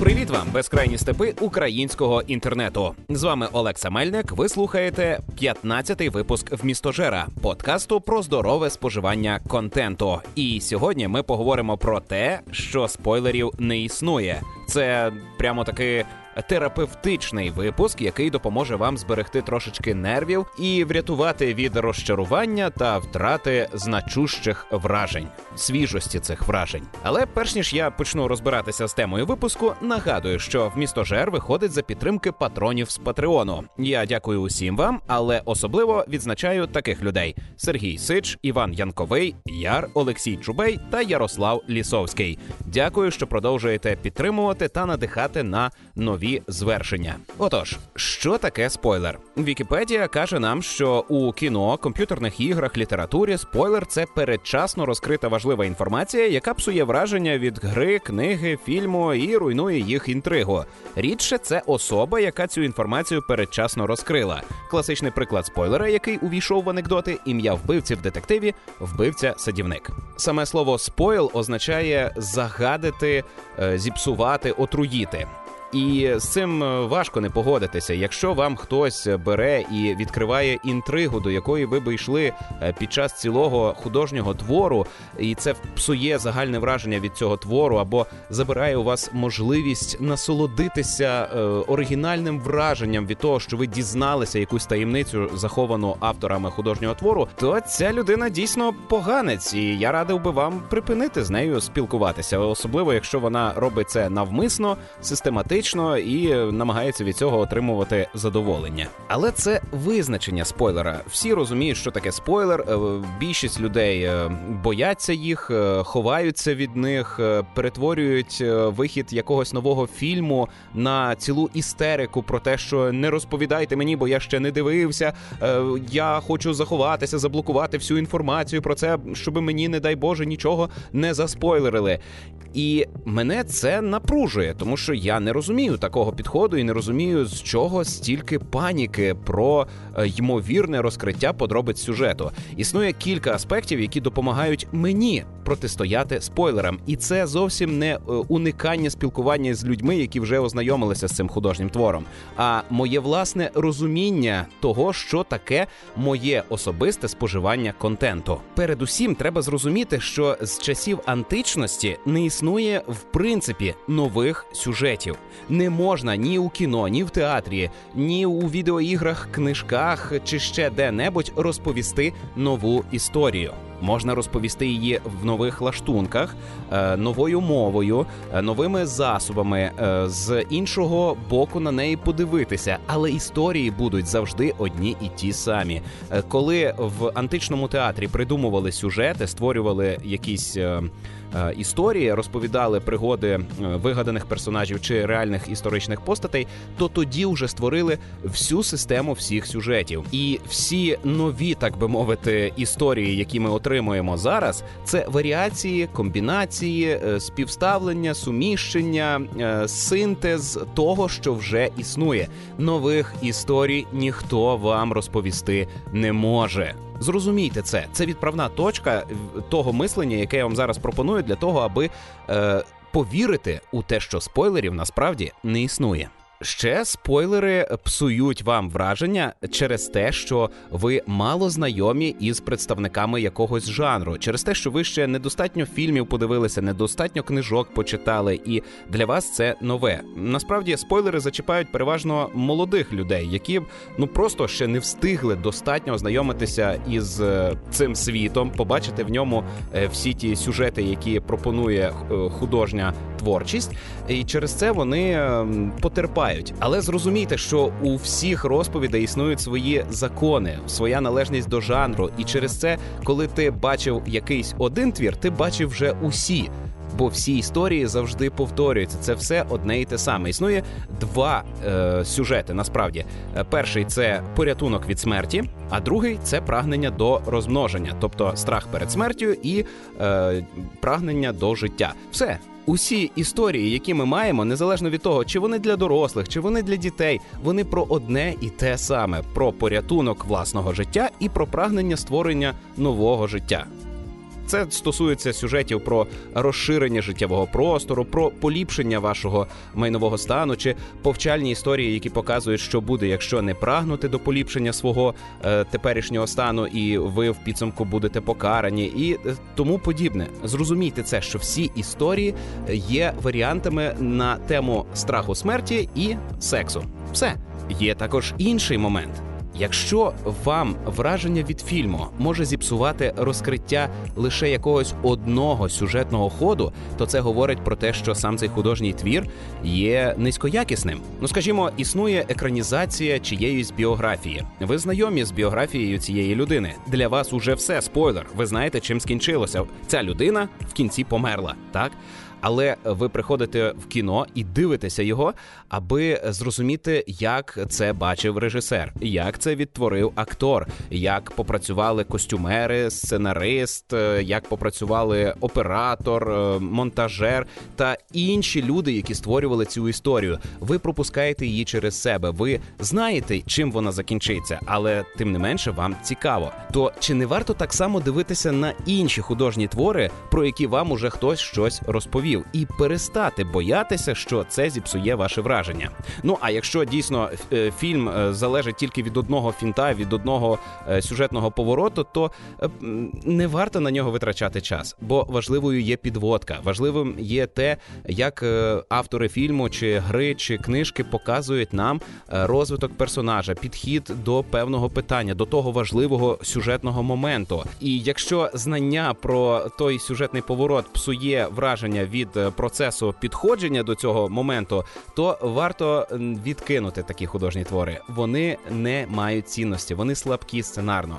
Привіт вам, безкрайні степи українського інтернету. З вами Олекса Мельник. Ви слухаєте 15-й випуск містожера подкасту про здорове споживання контенту. І сьогодні ми поговоримо про те, що спойлерів не існує. Це прямо таки терапевтичний випуск, який допоможе вам зберегти трошечки нервів і врятувати від розчарування та втрати значущих вражень, свіжості цих вражень. Але перш ніж я почну розбиратися з темою випуску, нагадую, що в місто Жер виходить за підтримки патронів з Патреону. Я дякую усім вам, але особливо відзначаю таких людей: Сергій Сич, Іван Янковий, Яр, Олексій Чубей та Ярослав Лісовський. Дякую, що продовжуєте підтримувати та надихати на нові нові звершення. Отож, що таке спойлер? Вікіпедія каже нам, що у кіно, комп'ютерних іграх, літературі спойлер це передчасно розкрита важлива інформація, яка псує враження від гри, книги, фільму і руйнує їх інтригу. Рідше це особа, яка цю інформацію передчасно розкрила. Класичний приклад спойлера, який увійшов в анекдоти, ім'я вбивці в детективі, вбивця садівник. Саме слово спойл означає загадити, е, зіпсувати, отруїти. І з цим е, важко не погодитися. Якщо вам хтось бере і відкриває інтригу, до якої ви би йшли е, під час цілого художнього твору, і це псує загальне враження від цього твору, або забирає у вас можливість насолодитися е, оригінальним враженням від того, що ви дізналися якусь таємницю, заховану авторами художнього твору, то ця людина дійсно поганець, і я радив би вам припинити з нею спілкуватися, особливо якщо вона робить це навмисно, систематично фанатично і намагається від цього отримувати задоволення. Але це визначення спойлера. Всі розуміють, що таке спойлер. Е, більшість людей е, бояться їх, е, ховаються від них, перетворюють вихід якогось нового фільму на цілу істерику про те, що не розповідайте мені, бо я ще не дивився. Я хочу заховатися, заблокувати всю інформацію про це, щоб мені, не дай Боже, нічого не заспойлерили. І мене це напружує, тому що я не розумію такого підходу і не розумію, з чого стільки паніки про е, ймовірне розкриття подробиць сюжету. Існує кілька аспектів, які допомагають мені протистояти спойлерам, і це зовсім не е, уникання спілкування з людьми, які вже ознайомилися з цим художнім твором, а моє власне розуміння того, що таке моє особисте споживання контенту. Передусім, треба зрозуміти, що з часів античності не існує в принципі нових сюжетів. Не можна ні у кіно, ні в театрі, ні у відеоіграх, книжках чи ще де-небудь розповісти нову історію можна розповісти її в нових лаштунках, е, новою мовою, е, новими засобами, е, з іншого боку на неї подивитися, але історії будуть завжди одні і ті самі. Коли в античному театрі придумували сюжети, створювали якісь. Е, історії, розповідали пригоди е, вигаданих персонажів чи реальних історичних постатей, то тоді вже створили всю систему всіх сюжетів. І всі нові, так би мовити, історії, які ми отримуємо зараз, це варіації, комбінації, е, співставлення, суміщення, синтез того, що вже існує. Нових історій ніхто вам розповісти не може. Зрозумійте це. Це відправна точка того мислення, яке я вам зараз пропоную, для того, аби е, повірити у те, що спойлерів насправді не існує. Ще спойлери псують вам враження через те, що ви мало знайомі із представниками якогось жанру, через те, що ви ще недостатньо фільмів подивилися, недостатньо книжок почитали, і для вас це нове. Насправді спойлери зачіпають переважно молодих людей, які ну просто ще не встигли достатньо ознайомитися із е, цим світом, побачити в ньому е, всі ті сюжети, які пропонує е, художня творчість, і через це вони ем, потерпають впливають. Але зрозумійте, що у всіх розповідей існують свої закони, своя належність до жанру, і через це, коли ти бачив якийсь один твір, ти бачив вже усі. Бо всі історії завжди повторюються. Це все одне і те саме. Існує два е, сюжети. Насправді, е, перший це порятунок від смерті, а другий це прагнення до розмноження, тобто страх перед смертю і е, прагнення до життя. Все усі історії, які ми маємо, незалежно від того, чи вони для дорослих, чи вони для дітей, вони про одне і те саме: про порятунок власного життя і про прагнення створення нового життя. Це стосується сюжетів про розширення життєвого простору, про поліпшення вашого майнового стану чи повчальні історії, які показують, що буде, якщо не прагнути до поліпшення свого е, теперішнього стану, і ви в підсумку будете покарані, і е, тому подібне. Зрозумійте це, що всі історії є варіантами на тему страху смерті і сексу. Все є також інший момент. Якщо вам враження від фільму може зіпсувати розкриття лише якогось одного сюжетного ходу, то це говорить про те, що сам цей художній твір є низькоякісним. Ну скажімо, існує екранізація чиєїсь біографії. Ви знайомі з біографією цієї людини. Для вас уже все спойлер. Ви знаєте, чим скінчилося. Ця людина в кінці померла, так але ви приходите в кіно і дивитеся його, аби зрозуміти, як це бачив режисер, як це відтворив актор, як попрацювали костюмери, сценарист, як попрацювали оператор, е, монтажер та інші люди, які створювали цю історію. Ви пропускаєте її через себе. Ви знаєте, чим вона закінчиться, але тим не менше вам цікаво. То чи не варто так само дивитися на інші художні твори, про які вам уже хтось щось розповів? Розповів, і перестати боятися, що це зіпсує ваше враження. Ну а якщо дійсно е, фільм е, залежить тільки від одного фінта, від одного е, сюжетного повороту, то не варто на нього витрачати час, бо важливою є підводка. Важливим є те, як автори фільму, чи гри, чи книжки показують нам розвиток персонажа, підхід до певного питання, до того важливого сюжетного моменту. І якщо знання про той сюжетний поворот псує враження від від е, процесу підходження до цього моменту, то варто відкинути такі художні твори. Вони не мають цінності, вони слабкі сценарно.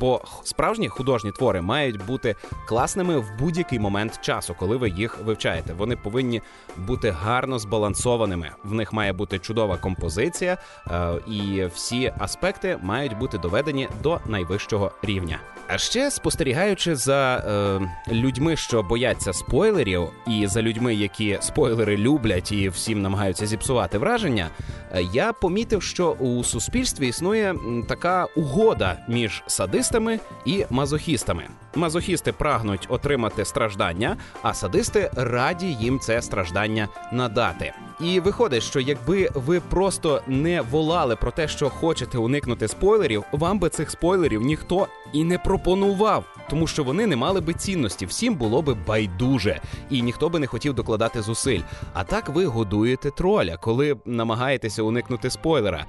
Бо справжні художні твори мають бути класними в будь-який момент часу, коли ви їх вивчаєте. Вони повинні бути гарно збалансованими. В них має бути чудова композиція, е, і всі аспекти мають бути доведені до найвищого рівня. А ще спостерігаючи за е, людьми, що бояться спойлерів, і за людьми, які спойлери люблять і всім намагаються зіпсувати враження, е, я помітив, що у суспільстві існує така угода між садистами і мазохістами. Мазохісти прагнуть отримати страждання, а садисти раді їм це страждання надати. І виходить, що якби ви просто не волали про те, що хочете уникнути спойлерів, вам би цих спойлерів ніхто і не пропонував, тому що вони не мали би цінності. Всім було би байдуже, і ніхто би не хотів докладати зусиль. А так ви годуєте троля, коли намагаєтеся уникнути спойлера.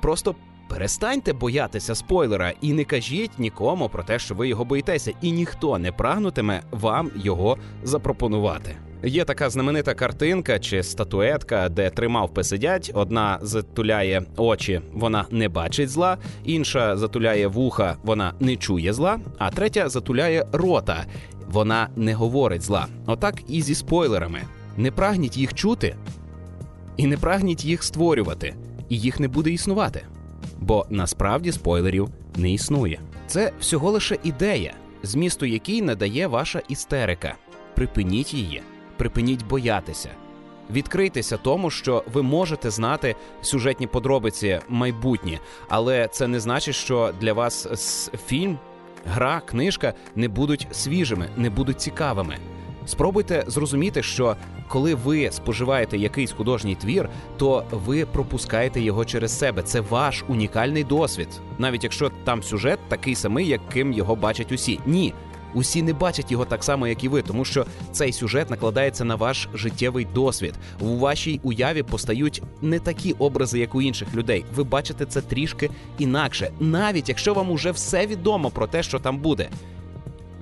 Просто Перестаньте боятися спойлера і не кажіть нікому про те, що ви його боїтеся, і ніхто не прагнутиме вам його запропонувати. Є така знаменита картинка чи статуетка, де три мавпи сидять. Одна затуляє очі, вона не бачить зла, інша затуляє вуха, вона не чує зла, а третя затуляє рота, вона не говорить зла. Отак і зі спойлерами. Не прагніть їх чути, і не прагніть їх створювати, і їх не буде існувати бо насправді спойлерів не існує. Це всього лише ідея, змісту якій надає ваша істерика. Припиніть її, припиніть боятися. Відкрийтеся тому, що ви можете знати сюжетні подробиці майбутні, але це не значить, що для вас фільм, гра, книжка не будуть свіжими, не будуть цікавими. Спробуйте зрозуміти, що коли ви споживаєте якийсь художній твір, то ви пропускаєте його через себе. Це ваш унікальний досвід, навіть якщо там сюжет такий самий, яким його бачать усі. Ні. Усі не бачать його так само, як і ви, тому що цей сюжет накладається на ваш життєвий досвід. У вашій уяві постають не такі образи, як у інших людей. Ви бачите це трішки інакше, навіть якщо вам уже все відомо про те, що там буде.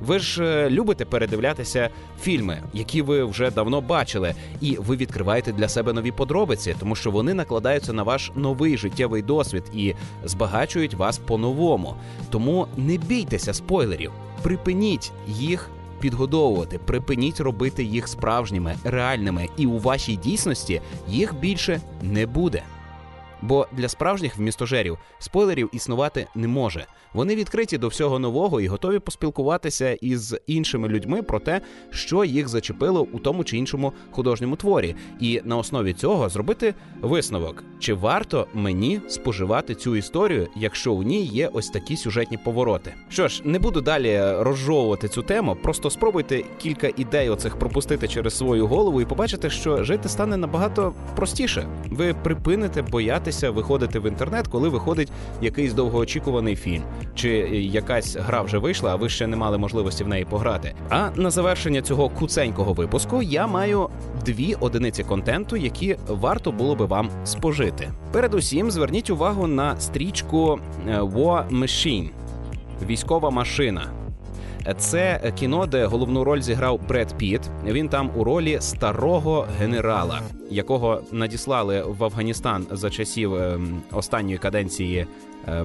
Ви ж е, любите передивлятися фільми, які ви вже давно бачили, і ви відкриваєте для себе нові подробиці, тому що вони накладаються на ваш новий життєвий досвід і збагачують вас по-новому. Тому не бійтеся спойлерів, припиніть їх. Підгодовувати, припиніть робити їх справжніми, реальними, і у вашій дійсності їх більше не буде. Бо для справжніх вмістожерів спойлерів існувати не може. Вони відкриті до всього нового і готові поспілкуватися із іншими людьми про те, що їх зачепило у тому чи іншому художньому творі, і на основі цього зробити висновок, чи варто мені споживати цю історію, якщо у ній є ось такі сюжетні повороти. Що ж, не буду далі розжовувати цю тему, просто спробуйте кілька ідей оцих пропустити через свою голову і побачите, що жити стане набагато простіше. Ви припините боятися виходити в інтернет, коли виходить якийсь довгоочікуваний фільм, чи якась гра вже вийшла, а ви ще не мали можливості в неї пограти. А на завершення цього куценького випуску я маю дві одиниці контенту, які варто було би вам спожити. Передусім, зверніть увагу на стрічку е, War Machine – військова машина. Це кіно, де головну роль зіграв Бред Піт. Він там у ролі старого генерала, якого надіслали в Афганістан за часів ем, останньої каденції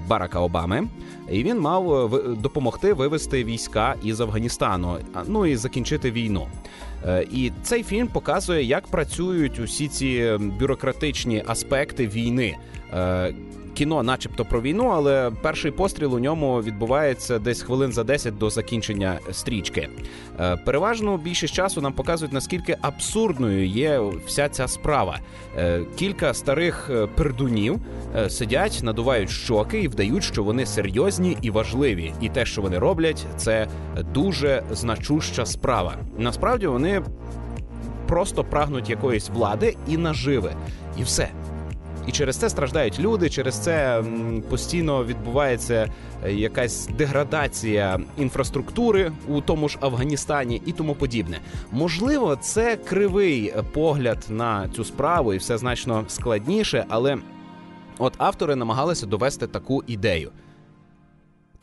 Барака Обами. І він мав е, допомогти вивести війська із Афганістану, ну і закінчити війну. Е, і цей фільм показує, як працюють усі ці бюрократичні аспекти війни кіно, начебто, про війну, але перший постріл у ньому відбувається десь хвилин за 10 до закінчення стрічки. Е, переважно більшість часу нам показують наскільки абсурдною є вся ця справа. Е, кілька старих е, пердунів сидять, надувають щоки і вдають, що вони серйозні і важливі. І те, що вони роблять, це дуже значуща справа. Насправді вони просто прагнуть якоїсь влади і наживи, і все. І через це страждають люди. Через це постійно відбувається е, якась деградація інфраструктури у тому ж Афганістані і тому подібне. Можливо, це кривий погляд на цю справу, і все значно складніше, але от автори намагалися довести таку ідею.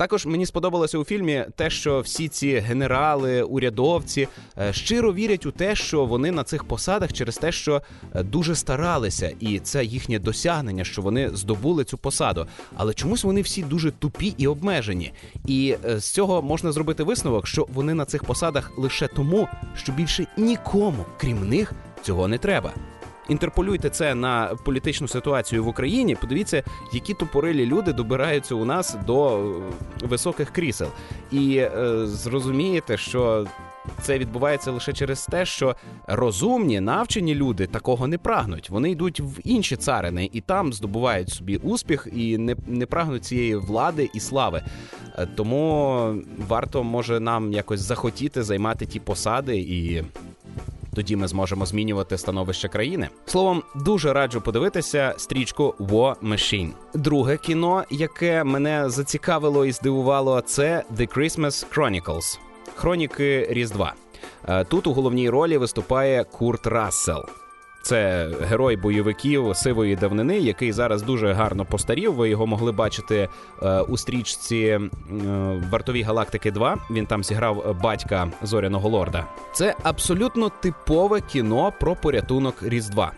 Також мені сподобалося у фільмі те, що всі ці генерали, урядовці е, щиро вірять у те, що вони на цих посадах через те, що е, дуже старалися, і це їхнє досягнення, що вони здобули цю посаду. Але чомусь вони всі дуже тупі і обмежені. І е, з цього можна зробити висновок, що вони на цих посадах лише тому, що більше нікому, крім них, цього не треба інтерполюйте це на політичну ситуацію в Україні. Подивіться, які тупорилі люди добираються у нас до е, високих крісел, і е, зрозумієте, що. Це відбувається лише через те, що розумні навчені люди такого не прагнуть. Вони йдуть в інші царини і там здобувають собі успіх і не не прагнуть цієї влади і слави. Е, тому варто може нам якось захотіти займати ті посади і тоді ми зможемо змінювати становище країни. Словом, дуже раджу подивитися стрічку War Machine. Друге кіно, яке мене зацікавило і здивувало, це The Christmas Chronicles – Хроніки Різдва. Е, тут у головній ролі виступає Курт Рассел. Це герой бойовиків сивої давнини, який зараз дуже гарно постарів. Ви його могли бачити е, у стрічці е, Вартові галактики. 2». Він там зіграв батька зоряного лорда. Це абсолютно типове кіно про порятунок Різдва.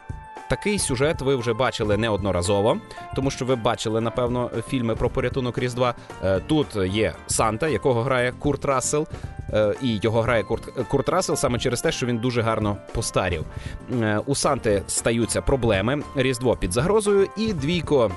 Такий сюжет ви вже бачили неодноразово, тому що ви бачили, напевно, фільми про порятунок Різдва. Е, тут є Санта, якого грає Курт Рассел. Е, і його грає Курт Курт Рассел саме через те, що він дуже гарно постарів. Е, у Санти стаються проблеми. Різдво під загрозою, і двійко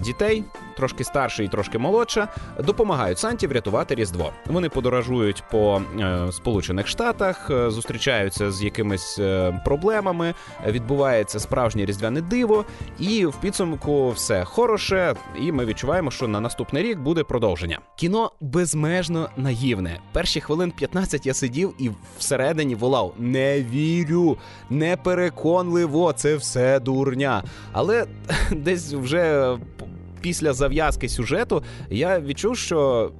дітей трошки старша і трошки молодша, допомагають Санті врятувати Різдво. Вони подорожують по е, Сполучених Штатах, е, зустрічаються з якимись е, проблемами. Відбувається справжнє різдвяне диво, і в підсумку все хороше. І ми відчуваємо, що на наступний рік буде продовження. Кіно безмежно наївне. Перші хвилин 15 я сидів і всередині волав: не вірю, непереконливо, це все дурня. Але десь вже після зав'язки сюжету я відчув, що.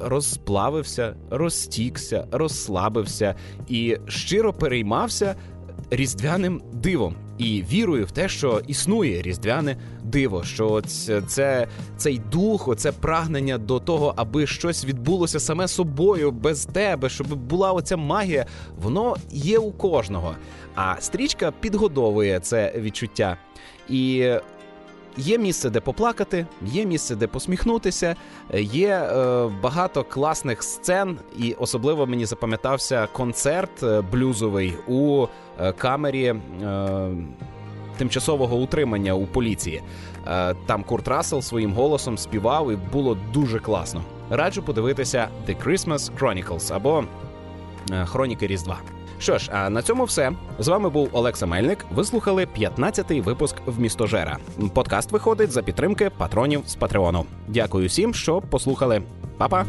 Розплавився, розтікся, розслабився і щиро переймався різдвяним дивом і вірою в те, що існує різдвяне диво. Що це, це цей дух, оце прагнення до того, аби щось відбулося саме собою без тебе, щоб була оця магія, воно є у кожного. А стрічка підгодовує це відчуття. І Є місце, де поплакати, є місце, де посміхнутися, є е, багато класних сцен, і особливо мені запам'ятався концерт е, блюзовий у е, камері. Е, тимчасового утримання у поліції. Е, Там Курт Рассел своїм голосом співав і було дуже класно. Раджу подивитися The Christmas Chronicles або е, Хроніки Різдва. Що ж, а на цьому все. З вами був Олекса Мельник. Ви слухали 15-й випуск в містожера. Подкаст виходить за підтримки патронів з Патреону. Дякую всім, що послухали. Па-па!